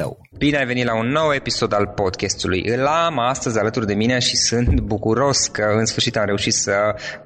tău. Bine ai venit la un nou episod al podcastului. Îl am astăzi alături de mine și sunt bucuros că în sfârșit am reușit să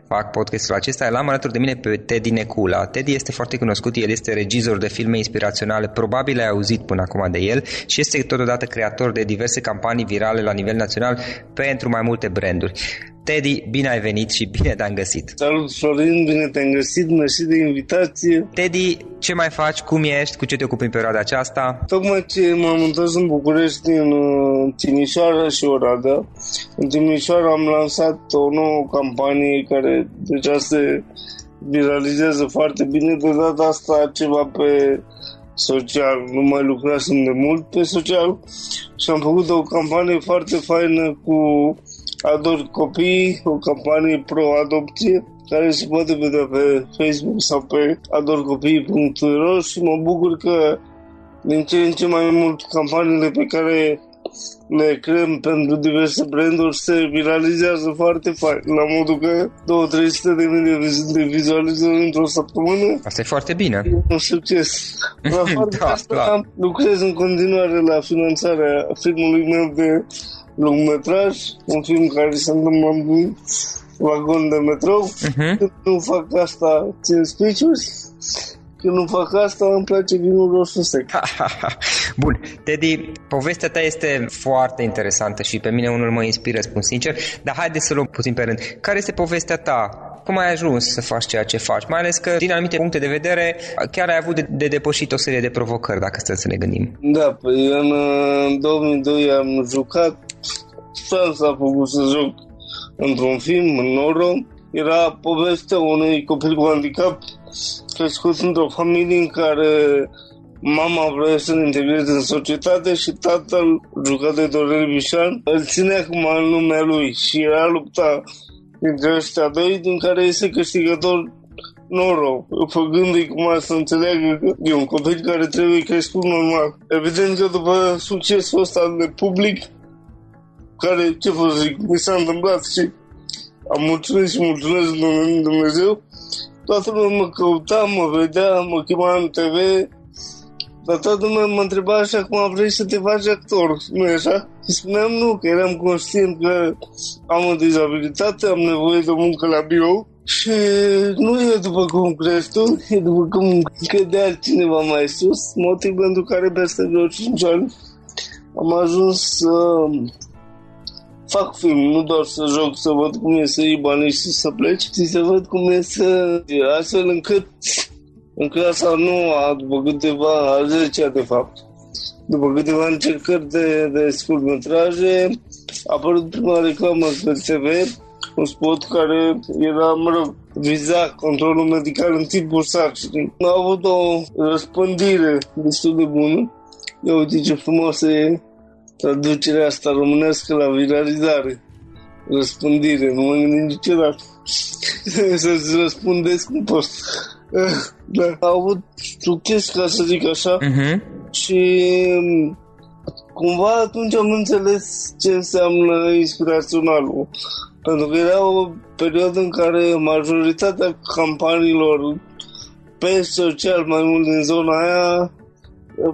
fac podcastul acesta. Îl am alături de mine pe Teddy Necula. Teddy este foarte cunoscut, el este regizor de filme inspiraționale, probabil ai auzit până acum de el și este totodată creator de diverse campanii virale la nivel național pentru mai multe branduri. Teddy, bine ai venit și bine te-am găsit. Salut Florin, bine te-am găsit, mersi de invitație. Teddy, ce mai faci? Cum ești? Cu ce te ocupi în perioada aceasta? Tocmai ce m-am întors în București din uh, Timișoara și Oradea. În Timișoara am lansat o nouă campanie care deja se viralizează foarte bine. De data asta ceva pe social, nu mai lucrasem de mult pe social și am făcut o campanie foarte faină cu Ador Copii, o campanie pro-adopție care se poate vedea pe Facebook sau pe adorcopii.ro și mă bucur că din ce în ce mai mult campaniile pe care le creăm pentru diverse branduri se viralizează foarte fain, la modul că 2-300 de mii de, viz- de vizualizări într-o săptămână Asta e foarte bine. e un succes. La afară de Da, asta, clar. lucrez în continuare la finanțarea filmului meu de lungmetraj, un film care se întâmplă în vagon de metrou. Mhm. Când nu fac asta, țin speech-uri. Când nu fac asta, îmi place vinul roșu sec. Bun, Teddy, povestea ta este foarte interesantă și pe mine unul mă inspiră, spun sincer, dar haideți să luăm puțin pe rând. Care este povestea ta? Cum ai ajuns să faci ceea ce faci? Mai ales că, din anumite puncte de vedere, chiar ai avut de, de depășit o serie de provocări, dacă stăm să ne gândim. Da, păi în, în 2002 am jucat, s-a făcut să joc într-un film, în Noro. Era povestea unui copil cu handicap crescut într-o familie în care mama vrea să-l integreze în societate și tatăl, jucat de Dorel Bișan, îl ține acum în lumea lui și era lupta dintre ăștia doi, din care este câștigător Noro, făcându-i cum să înțeleagă că e un copil care trebuie crescut normal. Evident că după succesul ăsta de public, care, ce vă zic, mi s-a întâmplat și am mulțumit și mulțumesc Dumnezeu, toată lumea mă căuta, mă vedea, mă chema în TV, dar toată lumea mă întreba așa cum vrei să te faci actor, nu e așa? Și spuneam nu, că eram conștient că am o dizabilitate, am nevoie de muncă la birou. Și nu e după cum crezi tu, e după cum crede altcineva mai sus, motiv pentru care peste vreo 5 ani. Am ajuns să fac film, nu doar să joc, să văd cum e să iei banii și să pleci, ci să văd cum e să... astfel încât în clasa noua, după câteva, a 10 de fapt, după câteva încercări de, de scurtmetraje, a apărut prima reclamă pe TV, un spot care era, mă rog, viza controlul medical în timpul sarcinii. A avut o răspândire destul de bună. Ia uite ce frumoasă e traducerea asta românească la viralizare. Răspândire, nu mă gândesc niciodată. Să-ți răspundesc cum poți. Da. A avut succes, ca să zic așa, uh-huh. și um, cumva atunci am înțeles ce înseamnă inspiraționalul. Pentru că era o perioadă în care majoritatea campaniilor pe social, mai mult din zona aia,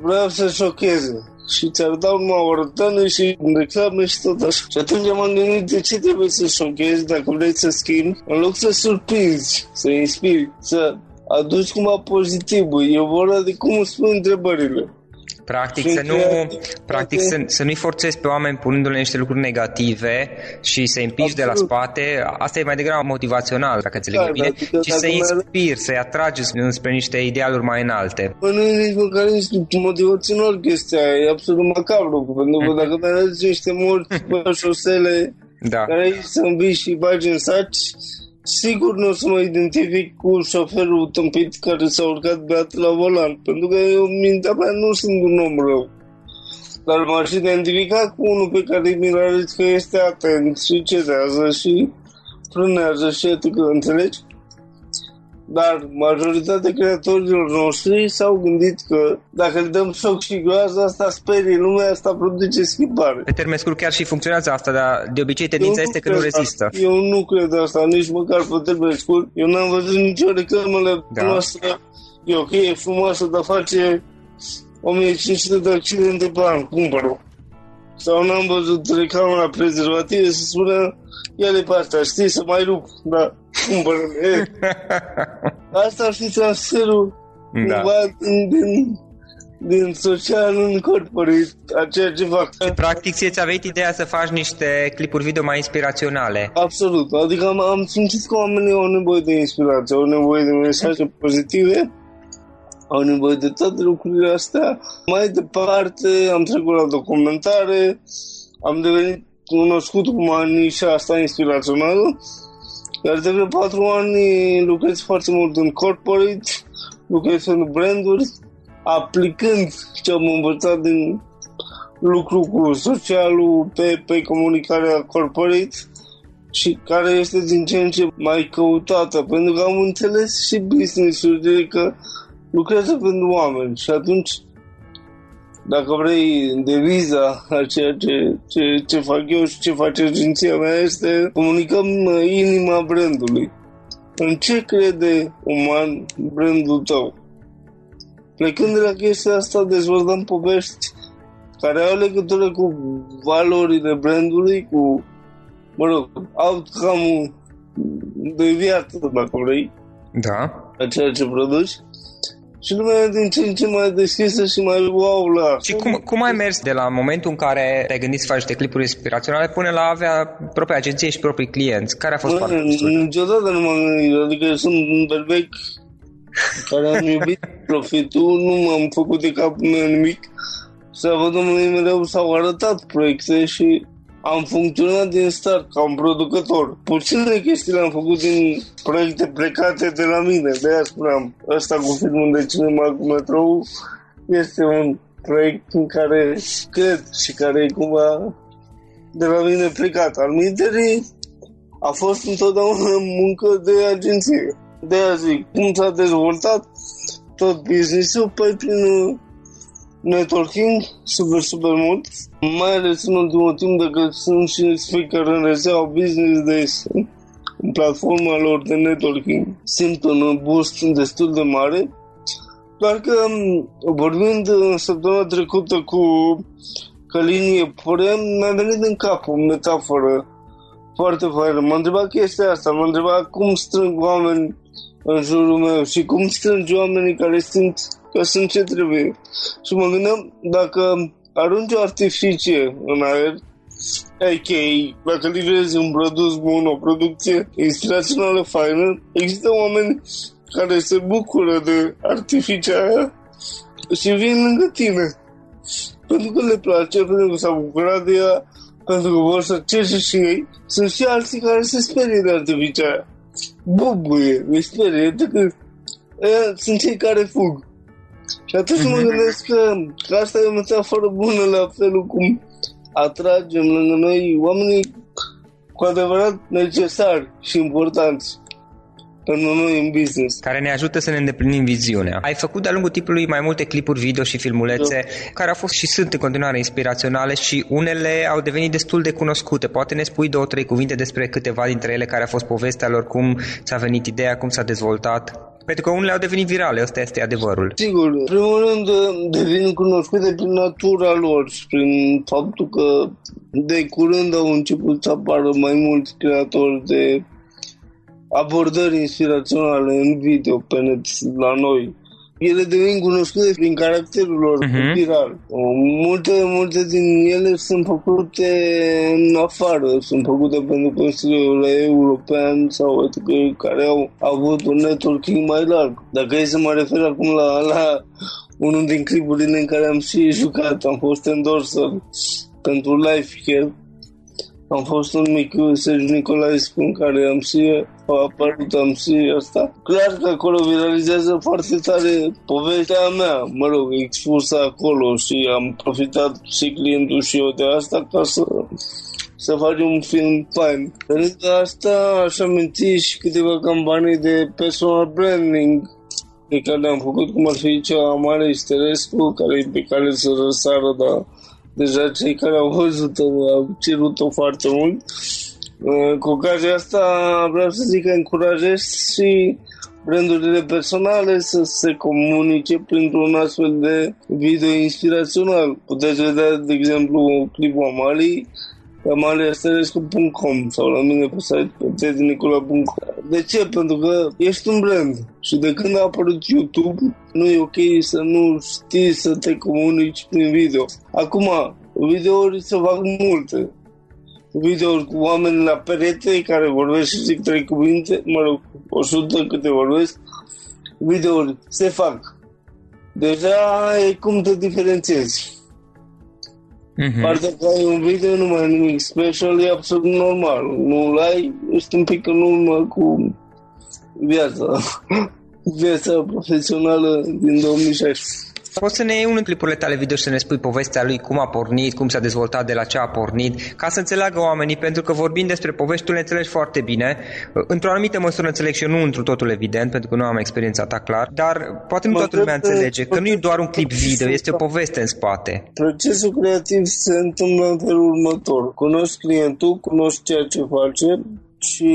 vreau să șocheze și ți-ar da numai o rătănă și reclame și tot așa. Și atunci m-am gândit de ce trebuie să șochezi dacă vrei să schimbi, în loc să surprinzi, să inspiri, să aduci cumva pozitivul. E vorba de cum îți spun întrebările. Practic, să, nu, practic să, să nu-i forțezi pe oameni punându-le niște lucruri negative și să-i împiși de la spate. Asta e mai degrabă motivațional, dacă înțeleg da, bine, da, și să-i inspiri, să-i atragi spre niște idealuri mai înalte. Păi nu e nici măcar nici motivațional chestia, e absolut macabru, pentru că dacă te niște morți pe șosele da. care aici să îmbii și bagi în saci, Sigur nu o să mă identific cu șoferul tâmpit care s-a urcat beat la volan, pentru că eu, mintea mea, nu sunt un om rău. Dar m-aș identifica cu unul pe care mi că este atent și cedează și frânează și etică, înțelegi? Dar majoritatea creatorilor noștri s-au gândit că dacă le dăm șoc și groază, asta sperie lumea, asta produce schimbare. Pe termen scurt chiar și funcționează asta, dar de obicei tendința este că nu rezistă. Asta. Eu nu cred asta, nici măcar pe termen scurt. Eu n-am văzut nicio reclamă da. noastră. E ok, e frumoasă, dar face 1500 de accidente pe an, cumpăr Sau n-am văzut reclamă la prezervative să spună ia de partea, știi, să mai rup, da cumpără Asta ar fi transferul da. cumva din, din social în corporate, a ceea ce fac. Și practic ți aveai ideea să faci niște clipuri video mai inspiraționale. Absolut, adică am, am simțit că oamenii au nevoie de inspirație, au nevoie de mesaje pozitive, au nevoie de toate lucrurile astea. Mai departe am trecut la documentare, am devenit cunoscut cum a nișa asta inspirațională iar de vreo patru ani lucrez foarte mult în corporate, lucrez în branduri, aplicând ce am învățat din lucru cu socialul pe, pe comunicarea corporate și care este din ce în ce mai căutată, pentru că am înțeles și business-urile că lucrează pentru oameni și atunci dacă vrei, deviza a ceea ce, ce, ce fac eu și ce face agenția mea este comunicăm inima brandului. În ce crede uman brandul tău? Plecând de la chestia asta, dezvoltăm povești care au legătură cu valorile brandului, cu, mă rog, outcome de viață, dacă vrei, da. a ceea ce produci și lumea e din ce în ce mai deschisă și mai wow la Și cum, cum ai mers de la momentul în care te-ai gândit să faci niște clipuri inspiraționale până la a avea propria agenție și proprii clienți? Care a fost parcursul? Niciodată nu m-am gândit, adică eu sunt un berbec care am iubit profitul, nu m-am făcut de capul meu nimic. Să văd domnului mereu s-au arătat proiecte și am funcționat din start ca un producător. Puține chestii le-am făcut din proiecte plecate de la mine. De aia spuneam, ăsta cu filmul de cinema cu metrou este un proiect în care cred și care e cumva de la mine plecat. Al minterii a fost întotdeauna muncă de agenție. De aia zic, cum s-a dezvoltat tot business-ul? Păi prin networking super, super mult, mai ales în ultimul timp de că sunt și speaker în rețeaua Business Days, în platforma lor de networking. Simt un boost destul de mare, doar că vorbind în săptămâna trecută cu Călinie Pure, mi-a venit în cap o metaforă foarte faină. M-a întrebat chestia asta, m-a întrebat cum strâng oameni în jurul meu și cum strângi oamenii care simt că sunt ce trebuie. Și mă gândeam, dacă arunci o artificie în aer, a.k.a. dacă livrezi un produs bun, o producție inspirațională faină, există oameni care se bucură de artificia aia și vin lângă tine. Pentru că le place, pentru că s-au bucurat de ea, pentru că vor să cerce și ei. Sunt și alții care se sperie de artificia aia. Bubuie, îi sperie, pentru că sunt cei care fug. Și atunci mm-hmm. mă mhm. gândesc că, că asta e o metaforă bună la felul cum atragem lângă noi oamenii cu adevărat necesari și importanți pentru noi în business. Care ne ajută să ne îndeplinim viziunea. Ai făcut de-a lungul timpului mai multe clipuri video și filmulețe da. care au fost și sunt în continuare inspiraționale și unele au devenit destul de cunoscute. Poate ne spui două, trei cuvinte despre câteva dintre ele care a fost povestea lor, cum ți-a venit ideea, cum s-a dezvoltat? Pentru că unele au devenit virale, ăsta este adevărul. Sigur, în primul rând devin cunoscute prin natura lor și prin faptul că de curând au început să apară mai mulți creatori de abordări inspiraționale în video pe net la noi ele devin cunoscute prin caracterul lor uh-huh. viral. Multe, multe din ele sunt făcute în afară, sunt făcute pentru Consiliul European sau adică, care au avut un networking mai larg. Dacă e să mă refer acum la, la unul din clipurile în care am și jucat, am fost endorser pentru Life Care am fost un mic Sergiu Nicolaescu în care am și apărut, am și asta. Clar că acolo viralizează foarte tare povestea mea, mă rog, expusă acolo și am profitat și clientul și eu de asta ca să să facem un film fain. Pe lângă asta aș aminti și câteva campanii de personal branding pe care le-am făcut, cum ar fi cea mare Isterescu, care e pe care să răsară, dar deja cei care au văzut-o au cerut-o foarte mult. Uh, cu ocazia asta vreau să zic că încurajez și brandurile personale să se comunice printr-un astfel de video inspirațional. Puteți vedea, de exemplu, clipul Amalii pe amaliasterescu.com sau la mine pe site pe tednicola.com De ce? Pentru că ești un brand și de când a apărut YouTube nu e ok să nu știi să te comunici prin video. Acum, videouri se fac multe. Videouri cu oameni la perete care vorbesc și zic trei cuvinte, mă rog, o sută câte vorbesc, videouri se fac. Deja e cum te diferențiezi. Uh-huh. Partea că ai un video nu mai e nimic special, e absolut normal. Nu-l ai, ești un pic în urmă cu viața, viața profesională din 2016. Poți să ne iei unul în clipurile tale video și să ne spui povestea lui, cum a pornit, cum s-a dezvoltat, de la ce a pornit, ca să înțeleagă oamenii, pentru că vorbind despre povești, tu le înțelegi foarte bine. Într-o anumită măsură înțeleg și eu, nu într totul evident, pentru că nu am experiența ta clar, dar poate nu toată lumea înțelege că nu e doar un clip video, este o poveste în spate. Procesul creativ se întâmplă în felul următor. Cunoști clientul, cunoști ceea ce face, și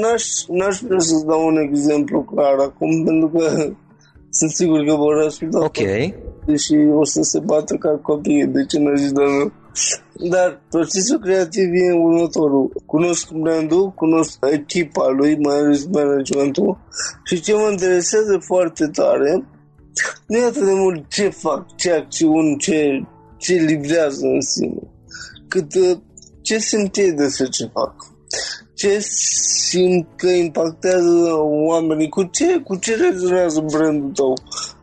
n-aș, n-aș vrea să dau un exemplu clar acum, pentru că sunt sigur că vor asculta. Ok. Și o să se bată ca copii. De ce n-aș zis, dar Dar procesul creativ e următorul. Cunosc brandul, cunosc echipa lui, mai ales managementul și ce mă interesează foarte tare nu e atât de mult ce fac, ce acțiuni, ce, ce livrează în sine, cât uh, ce simt ei despre ce fac. Ce simt că impactează oamenii, cu ce, cu ce rezonează brandul tău,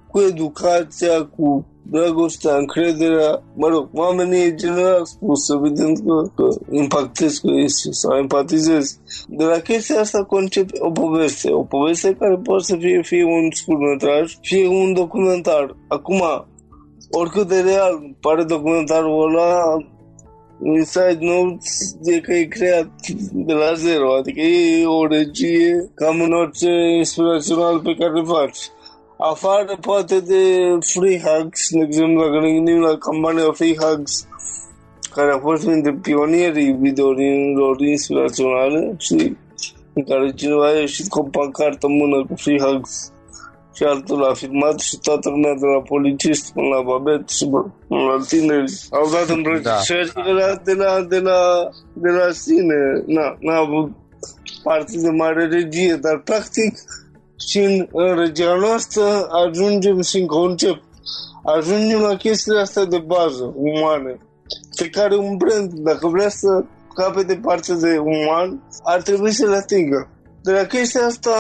cu educația, cu dragostea, încrederea, mă rog, oamenii e general spus, evident că, că impactez cu ei sau empatizez. De la chestia asta concep o poveste, o poveste care poate să fie fie un scurtmetraj, fie un documentar. Acum, oricât de real pare documentarul ăla, Inside Notes e că e creat de la zero, adică e o regie cam în orice inspirațional pe care le faci. Afară poate de Free Hugs, de exemplu, dacă ne gândim la campania Free Hugs, care a fost dintre pionierii videourilor inspiraționale și în care cineva a ieșit cu o pancartă în mână cu Free Hugs și altul a filmat și toată lumea de la polițiști până la babet și până la tineri au dat îmbrățișări da. de, la, de, la, de la sine. N-a, n-a avut parte de mare regie, dar practic și în, în regiunea noastră ajungem și în concept. Ajungem la chestiile astea de bază, umane, pe care un brand, dacă vrea să capete parte de uman, ar trebui să le atingă. De la chestia asta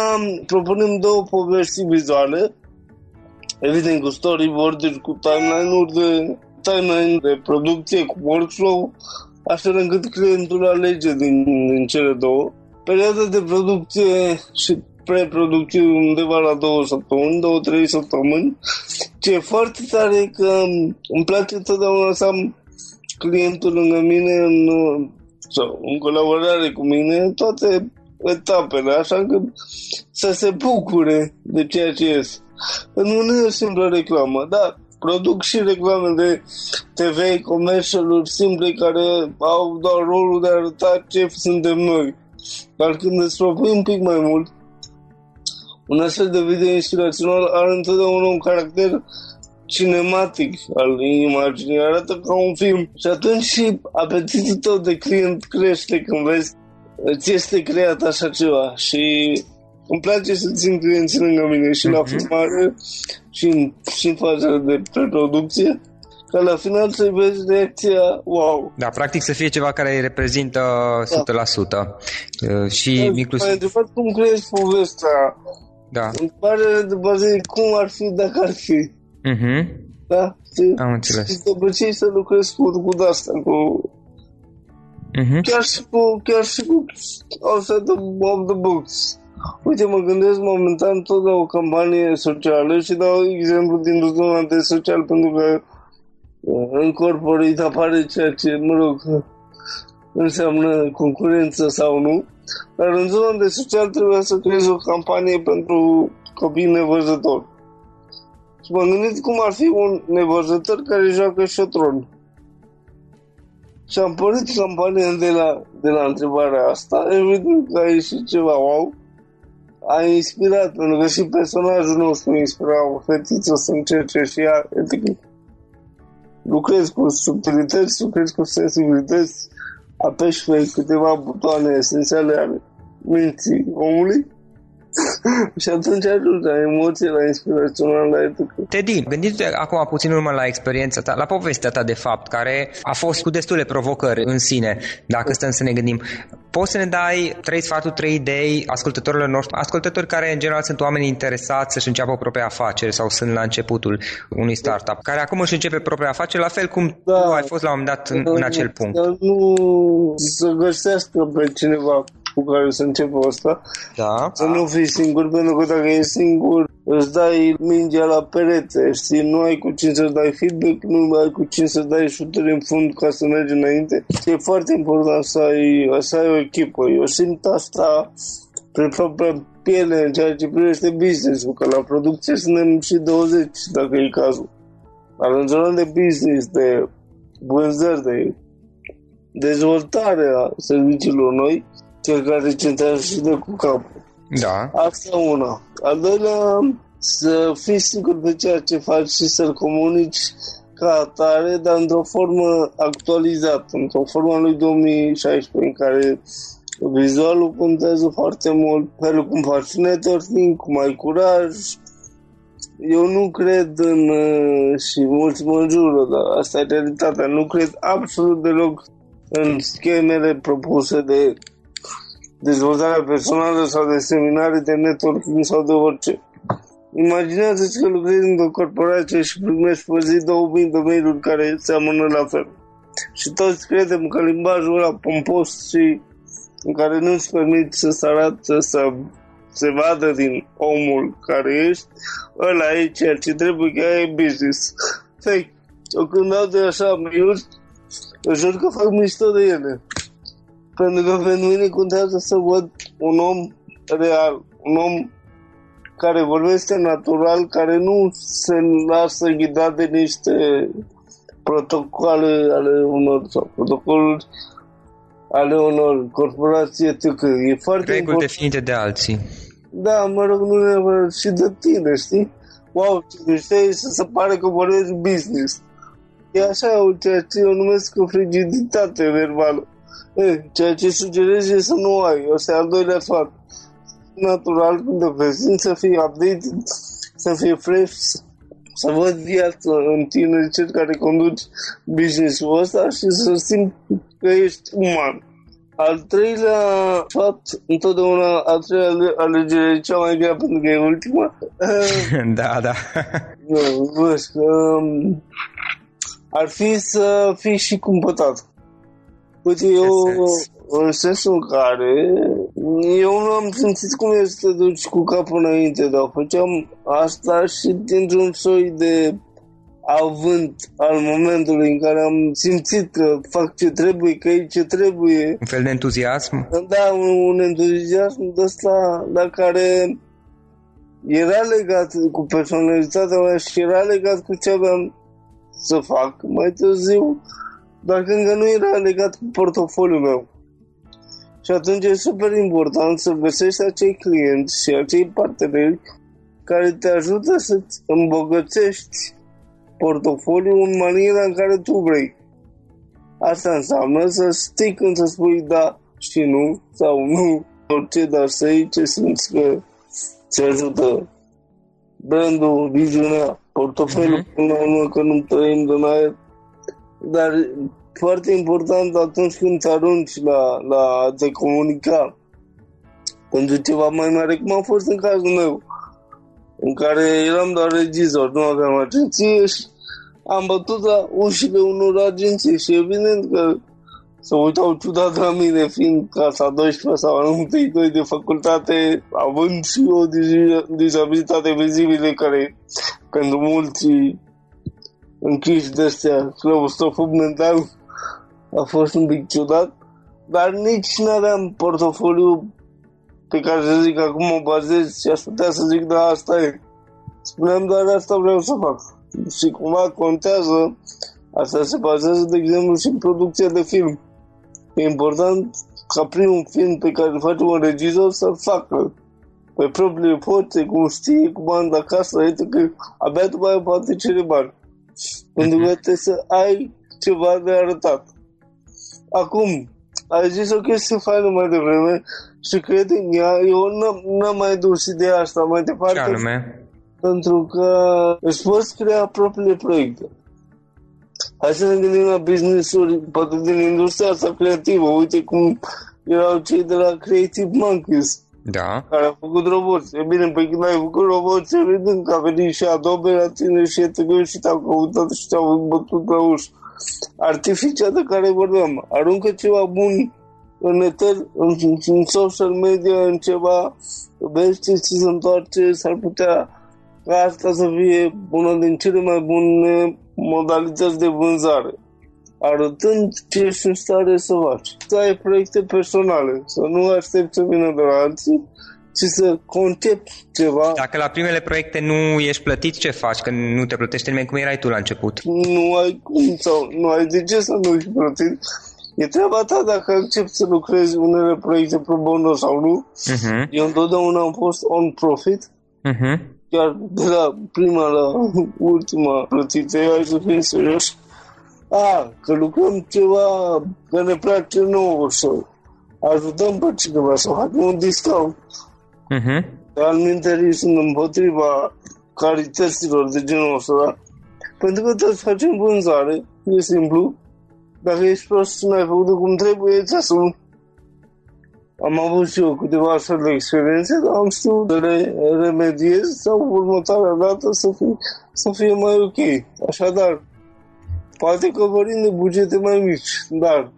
propunem două povești vizuale, evident cu storyboard cu timeline-uri de, timeline de producție, cu workflow, astfel încât clientul alege din, din cele două. Perioada de producție și preproductiv undeva la două săptămâni, două, trei săptămâni. Ce e foarte tare că îmi place totdeauna să am clientul lângă mine în, sau în colaborare cu mine în toate etapele, așa că să se bucure de ceea ce ies. Nu e o simplă reclamă, da, produc și reclame de TV, commercial-uri simple care au doar rolul de a arăta ce suntem noi. Dar când îți propui un pic mai mult, un astfel de video inspirațional are întotdeauna un caracter cinematic al imaginii, arată ca un film și atunci și apetitul tău de client crește când vezi ți este creat așa ceva și îmi place să țin clienții lângă mine și la mhm. filmare și în, și în faza de preproducție ca la final să vezi reacția wow. Da, practic să fie ceva care îi reprezintă da. 100%. Uh, și da, inclusiv... Mai întrebat cum crezi povestea da. Întrebarea de bază cum ar fi dacă ar fi. Mhm. Da? Am înțeles. Și de obicei să lucrez cu, cu asta, cu... Uh-huh. Chiar și cu, chiar și cu outside the, of the books. Uite, mă gândesc momentan tot la o campanie socială și dau exemplu din zona de social pentru că uh, în corporate apare ceea ce, mă rog, înseamnă concurență sau nu. Dar în zona de social trebuie să creezi o campanie pentru copii nevăzători. Și mă gândesc cum ar fi un nevăzător care joacă șotron. Și am pornit campania de la, de la întrebarea asta, evident că a ieșit ceva wow. A inspirat, pentru că și personajul nostru inspira o fetiță să încerce și ea, adică lucrez cu subtilități, lucrez cu sensibilități, apeși pe câteva butoane esențiale ale minții omului și atunci ajungi la emoție, la inspirațional, la etică. Teddy, gândiți-te acum puțin urmă la experiența ta, la povestea ta de fapt, care a fost cu destule provocări în sine, dacă stăm să ne gândim. Poți să ne dai trei sfaturi, trei idei ascultătorilor noștri, ascultători care în general sunt oameni interesați să-și înceapă propria afacere sau sunt la începutul unui startup, care acum își începe propria afacere, la fel cum da, tu ai fost la un moment dat în, în acel punct. Dar nu să găsească pe cineva cu care să începe asta. Da. Să nu fii singur, pentru că dacă ești singur, îți dai mingea la perete, știi? Nu ai cu cine să dai feedback, nu ai cu cine să dai șuturi în fund ca să mergi înainte. E foarte important să ai, să ai o echipă. Eu simt asta pe propria piele în ceea ce privește business-ul, că la producție suntem și 20, dacă e cazul. Dar în zona de business, de vânzări, de dezvoltare a serviciilor noi, cel care centrează și de cu capul. Da. Asta una. Al doilea, să fii sigur de ceea ce faci și să-l comunici ca atare, dar într-o formă actualizată, într-o formă lui 2016, în care vizualul contează foarte mult, felul cum faci networking, cum ai curaj. Eu nu cred în, uh, și mulți mă jură, dar asta e realitatea, nu cred absolut deloc în schemele propuse de dezvoltare personală sau de seminarii de networking sau de orice. Imaginează-ți că lucrezi într-o corporație și primești pe zi 2000 de mail care seamănă la fel. Și toți credem că limbajul ăla pompos și în care nu îți permit să se arată, să se vadă din omul care ești, ăla e ceea ce trebuie că e business. Fake. Eu când dau de așa miuri, eu jur că fac mișto de ele. Pentru că pentru mine contează să văd un om real, un om care vorbește natural, care nu se lasă ghidat de niște protocoale ale unor sau protocoluri ale unor corporații etică. E foarte Reguli important. definite de alții. Da, mă rog, nu neapărat și de tine, știi? Wow, ce știi să se pare că vorbești business. E așa, ceea ce eu numesc o frigiditate verbală. E, ceea ce sugerez e să nu ai. Asta e al doilea sfat natural când te prezint, să fii updated, să fie fresh, să văd viața în tine, cel care conduci business-ul ăsta și să simt că ești uman. Al treilea fapt, întotdeauna a treia alegere e cea mai grea pentru că e ultima. da, da. nu, văd că um, ar fi să fii și cumpătat. Uite, eu, în sensul în care eu nu am simțit cum e să te duci cu capul înainte, dar făceam asta și dintr-un soi de avânt al momentului în care am simțit că fac ce trebuie, că e ce trebuie. Un fel de entuziasm? Da, un, un entuziasm de ăsta, dar care era legat cu personalitatea mea și era legat cu ce aveam să fac mai târziu, dar încă nu era legat cu portofoliul meu. Și atunci e super important să găsești acei clienți și acei parteneri care te ajută să-ți îmbogățești portofoliul în maniera în care tu vrei. Asta înseamnă să știi când să spui da și nu sau nu, orice, dar să iei ce simți că ți ajută brandul, viziunea, portofelul, uh-huh. până la urmă că nu trăim din aer. Dar foarte important atunci când te arunci la, la te comunica pentru ceva mai mare, cum a fost în cazul meu, în care eram doar regizor, nu aveam agenție și am bătut la ușile unor agenții și evident că să uitau ciudat la mine, fiind clasa 12 sau anul 2 de facultate, având și o dizabilitate vizibilă care pentru mulți închiși de astea, claustrofob mental, a fost un pic ciudat, dar nici nu aveam portofoliu pe care să zic acum mă bazez și aș putea să zic da, asta e. Spuneam doar asta vreau să fac. Și cumva contează, asta se bazează, de exemplu, și în producția de film. E important ca primul film pe care îl face un regizor să-l facă pe propriile forțe, cum știe, cum am acasă, că abia după aia poate cere bani. Pentru că trebuie să ai ceva de arătat. Acum, ai zis o chestie faină mai devreme și cred în ea, eu n-am mai dus ideea asta mai departe. Ce anume? Pentru că îți poți crea propriile proiecte. Hai să ne gândim la business-uri, poate din industria asta creativă. Uite cum erau cei de la Creative Monkeys. Da. Care au făcut roboți. E bine, pe când ai făcut roboți, evident că a venit și Adobe la tine și ETG și te-au căutat și te-au bătut la ușă artificia de care vorbeam. Aruncă ceva bun în eter, în, în social media, în ceva, vezi ce ți se întoarce, s-ar putea ca asta să fie una din cele mai bune modalități de vânzare. Arătând ce ești în stare să faci. Să ai proiecte personale, să nu aștepți să vină de la alții, ci să concepi ceva. Dacă la primele proiecte nu ești plătit, ce faci? Că nu te plătește nimeni cum erai tu la început. Nu ai cum sau nu ai de ce să nu ești plătit. E treaba ta dacă accepti să lucrezi unele proiecte pro bono sau nu. Uh-huh. Eu întotdeauna am fost on profit. Uh-huh. chiar de la prima la ultima plătită, hai să fim serioși. A, că lucrăm ceva, că ne place nouă să ajutăm pe cineva să facă un discount. Uh-huh. Al minterii sunt împotriva calităților de genul ăsta, da? Pentru că trebuie să facem vânzare, e simplu. Dacă ești prost și n-ai făcut cum trebuie, ți asumi. Am avut și eu câteva astfel de experiențe, dar am știut să le remediez sau următoarea dată să fie, să fie mai ok. Așadar, poate că vorbim de bugete mai mici, dar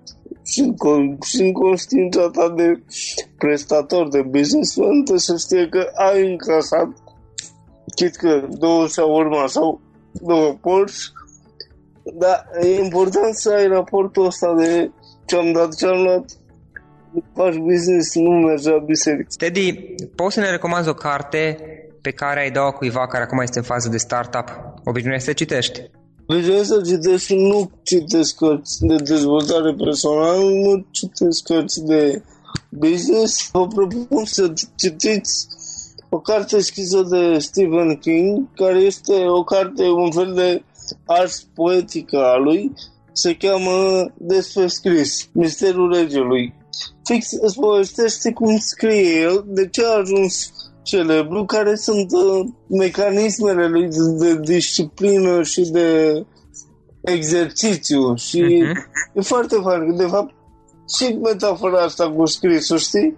și, și în conștiința ta de prestator de business trebuie să știe că ai încasat chit că două sau urma sau două Porsche dar e important să ai raportul ăsta de ce-am dat, ce-am luat faci business, nu mergea biserică. Teddy, poți să ne recomanzi o carte pe care ai dat-o cuiva care acum este în fază de startup? Obișnuiești să citești? Obișnuiesc să citesc și nu citesc cărți de dezvoltare personală, nu citesc cărți de business. Vă propun să citiți o carte scrisă de Stephen King, care este o carte, un fel de ars poetică a lui, se cheamă Despre scris, Misterul Regelui. Fix îți povestește cum scrie el, de ce a ajuns celebru, care sunt uh, mecanismele lui de, de disciplină și de exercițiu și uh-huh. e foarte fain. De fapt, și metafora asta cu scrisul, știi?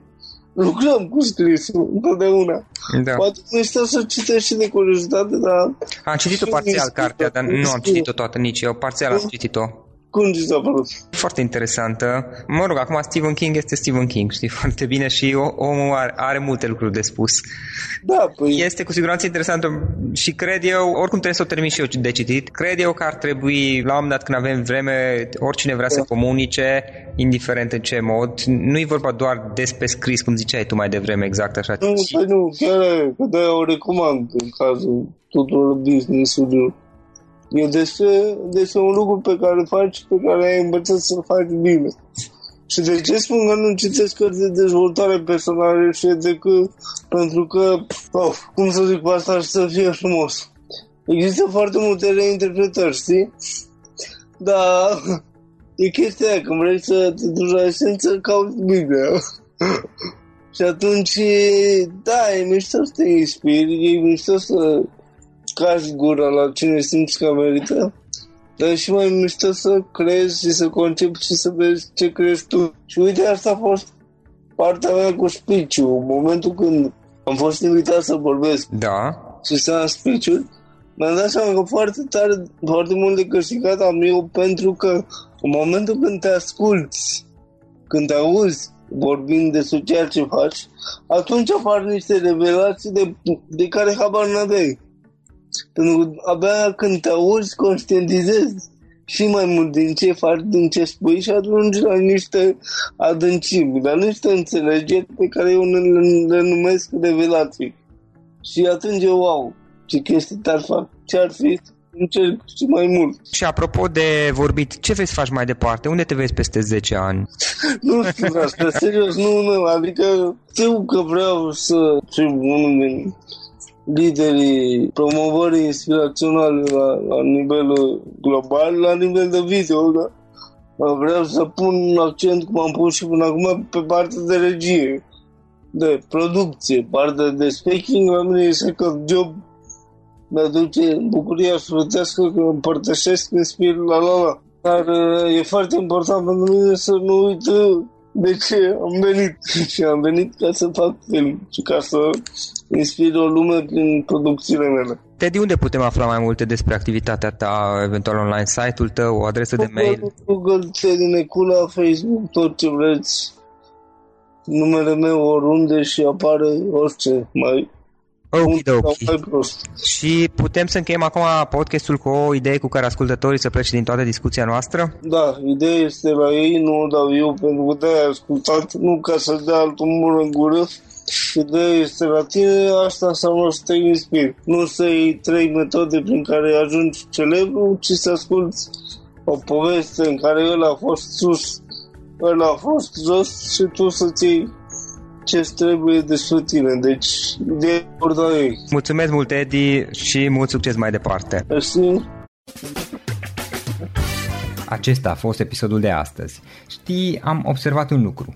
lucrăm cu scrisul întotdeauna. Da. Poate nu să citești și de curiozitate, dar... Am citit-o parțial cartea, dar nu am citit-o toată nici eu. Parțial am citit-o. Cum ți s-a părut? Foarte interesantă. Mă rog, acum Stephen King este Stephen King, știi foarte bine și omul are, are multe lucruri de spus. Da, păi... Este cu siguranță interesantă și cred eu, oricum trebuie să o termin și eu de citit, cred eu că ar trebui, la un moment dat când avem vreme, oricine vrea da. să comunice, indiferent în ce mod, nu e vorba doar despre scris, cum ziceai tu mai devreme, exact așa. Nu, păi nu, chiar că de o recomand în cazul tuturor business-urilor E despre, despre un lucru pe care îl faci, pe care ai învățat să-l faci bine. Și de ce spun că nu citesc cărți de dezvoltare personală și decât pentru că, oh, cum să zic asta și să fie frumos. Există foarte multe reinterpretări, știi? Dar e chestia aia, când vrei să te duci la esență, cauți Biblia. și atunci, da, e mișto să te inspiri, e mișto să cași gura la cine simți că merită, dar e și mai mișto să crezi și să concepi și să vezi ce crezi tu. Și uite, asta a fost partea mea cu speech momentul când am fost invitat să vorbesc da. și să am speech mi-am dat seama că foarte tare, foarte mult de câștigat am eu pentru că în momentul când te asculti, când te auzi vorbind despre ceea ce faci, atunci apar niște revelații de, de care habar n-aveai. Pentru că abia când te auzi, conștientizezi și mai mult din ce faci, din ce spui și ajungi la niște adâncimi, la niște înțelegeri pe care eu le, le numesc revelații. Și atunci eu, wow, ce chestii te-ar fac, ce ar fi încerc și mai mult. Și apropo de vorbit, ce vei să faci mai departe? Unde te vezi peste 10 ani? nu știu asta, serios, nu, nu, adică știu că vreau să fiu unul din liderii promovării inspiraționale la, la nivel global, la nivel de video, da? Vreau să pun accent, cum am pus și până acum, pe partea de regie, de producție, partea de speaking, la mine este că job mi-aduce bucuria sufletească că împărtășesc, inspir, la la la. Dar e foarte important pentru mine să nu uit de ce am venit și am venit ca să fac film și ca să inspir o lume prin producțiile mele. Te de unde putem afla mai multe despre activitatea ta, eventual online, site-ul tău, o adresă Google, de mail? Google, Teddy Necula, Facebook, tot ce vreți. Numele meu oriunde și apare orice mai Okay. Și putem să încheiem acum podcastul cu o idee cu care ascultătorii să plece din toată discuția noastră? Da, ideea este la ei, nu o dau eu pentru că de-aia ascultat, nu ca să dea altul mur în gură. Ideea este la tine, asta înseamnă să te inspiri. Nu să iei trei metode prin care ajungi celebru, ci să asculti o poveste în care el a fost sus, el a fost jos și tu să-ți iei ce trebuie despre tine. Deci, de ei. Mulțumesc mult, Edi, și mult succes mai departe. Mersi. Acesta a fost episodul de astăzi. Știi, am observat un lucru.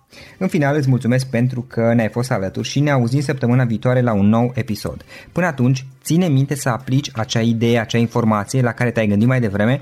În final îți mulțumesc pentru că ne-ai fost alături și ne auzim săptămâna viitoare la un nou episod. Până atunci, ține minte să aplici acea idee, acea informație la care te-ai gândit mai devreme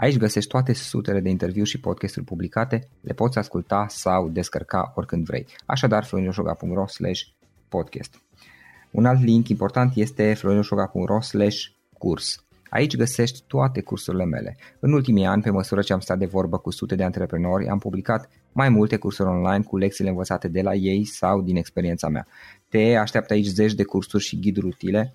Aici găsești toate sutele de interviuri și podcasturi publicate, le poți asculta sau descărca oricând vrei. Așadar, florinoșoga.ro podcast. Un alt link important este florinoșoga.ro curs. Aici găsești toate cursurile mele. În ultimii ani, pe măsură ce am stat de vorbă cu sute de antreprenori, am publicat mai multe cursuri online cu lecțiile învățate de la ei sau din experiența mea. Te așteaptă aici zeci de cursuri și ghiduri utile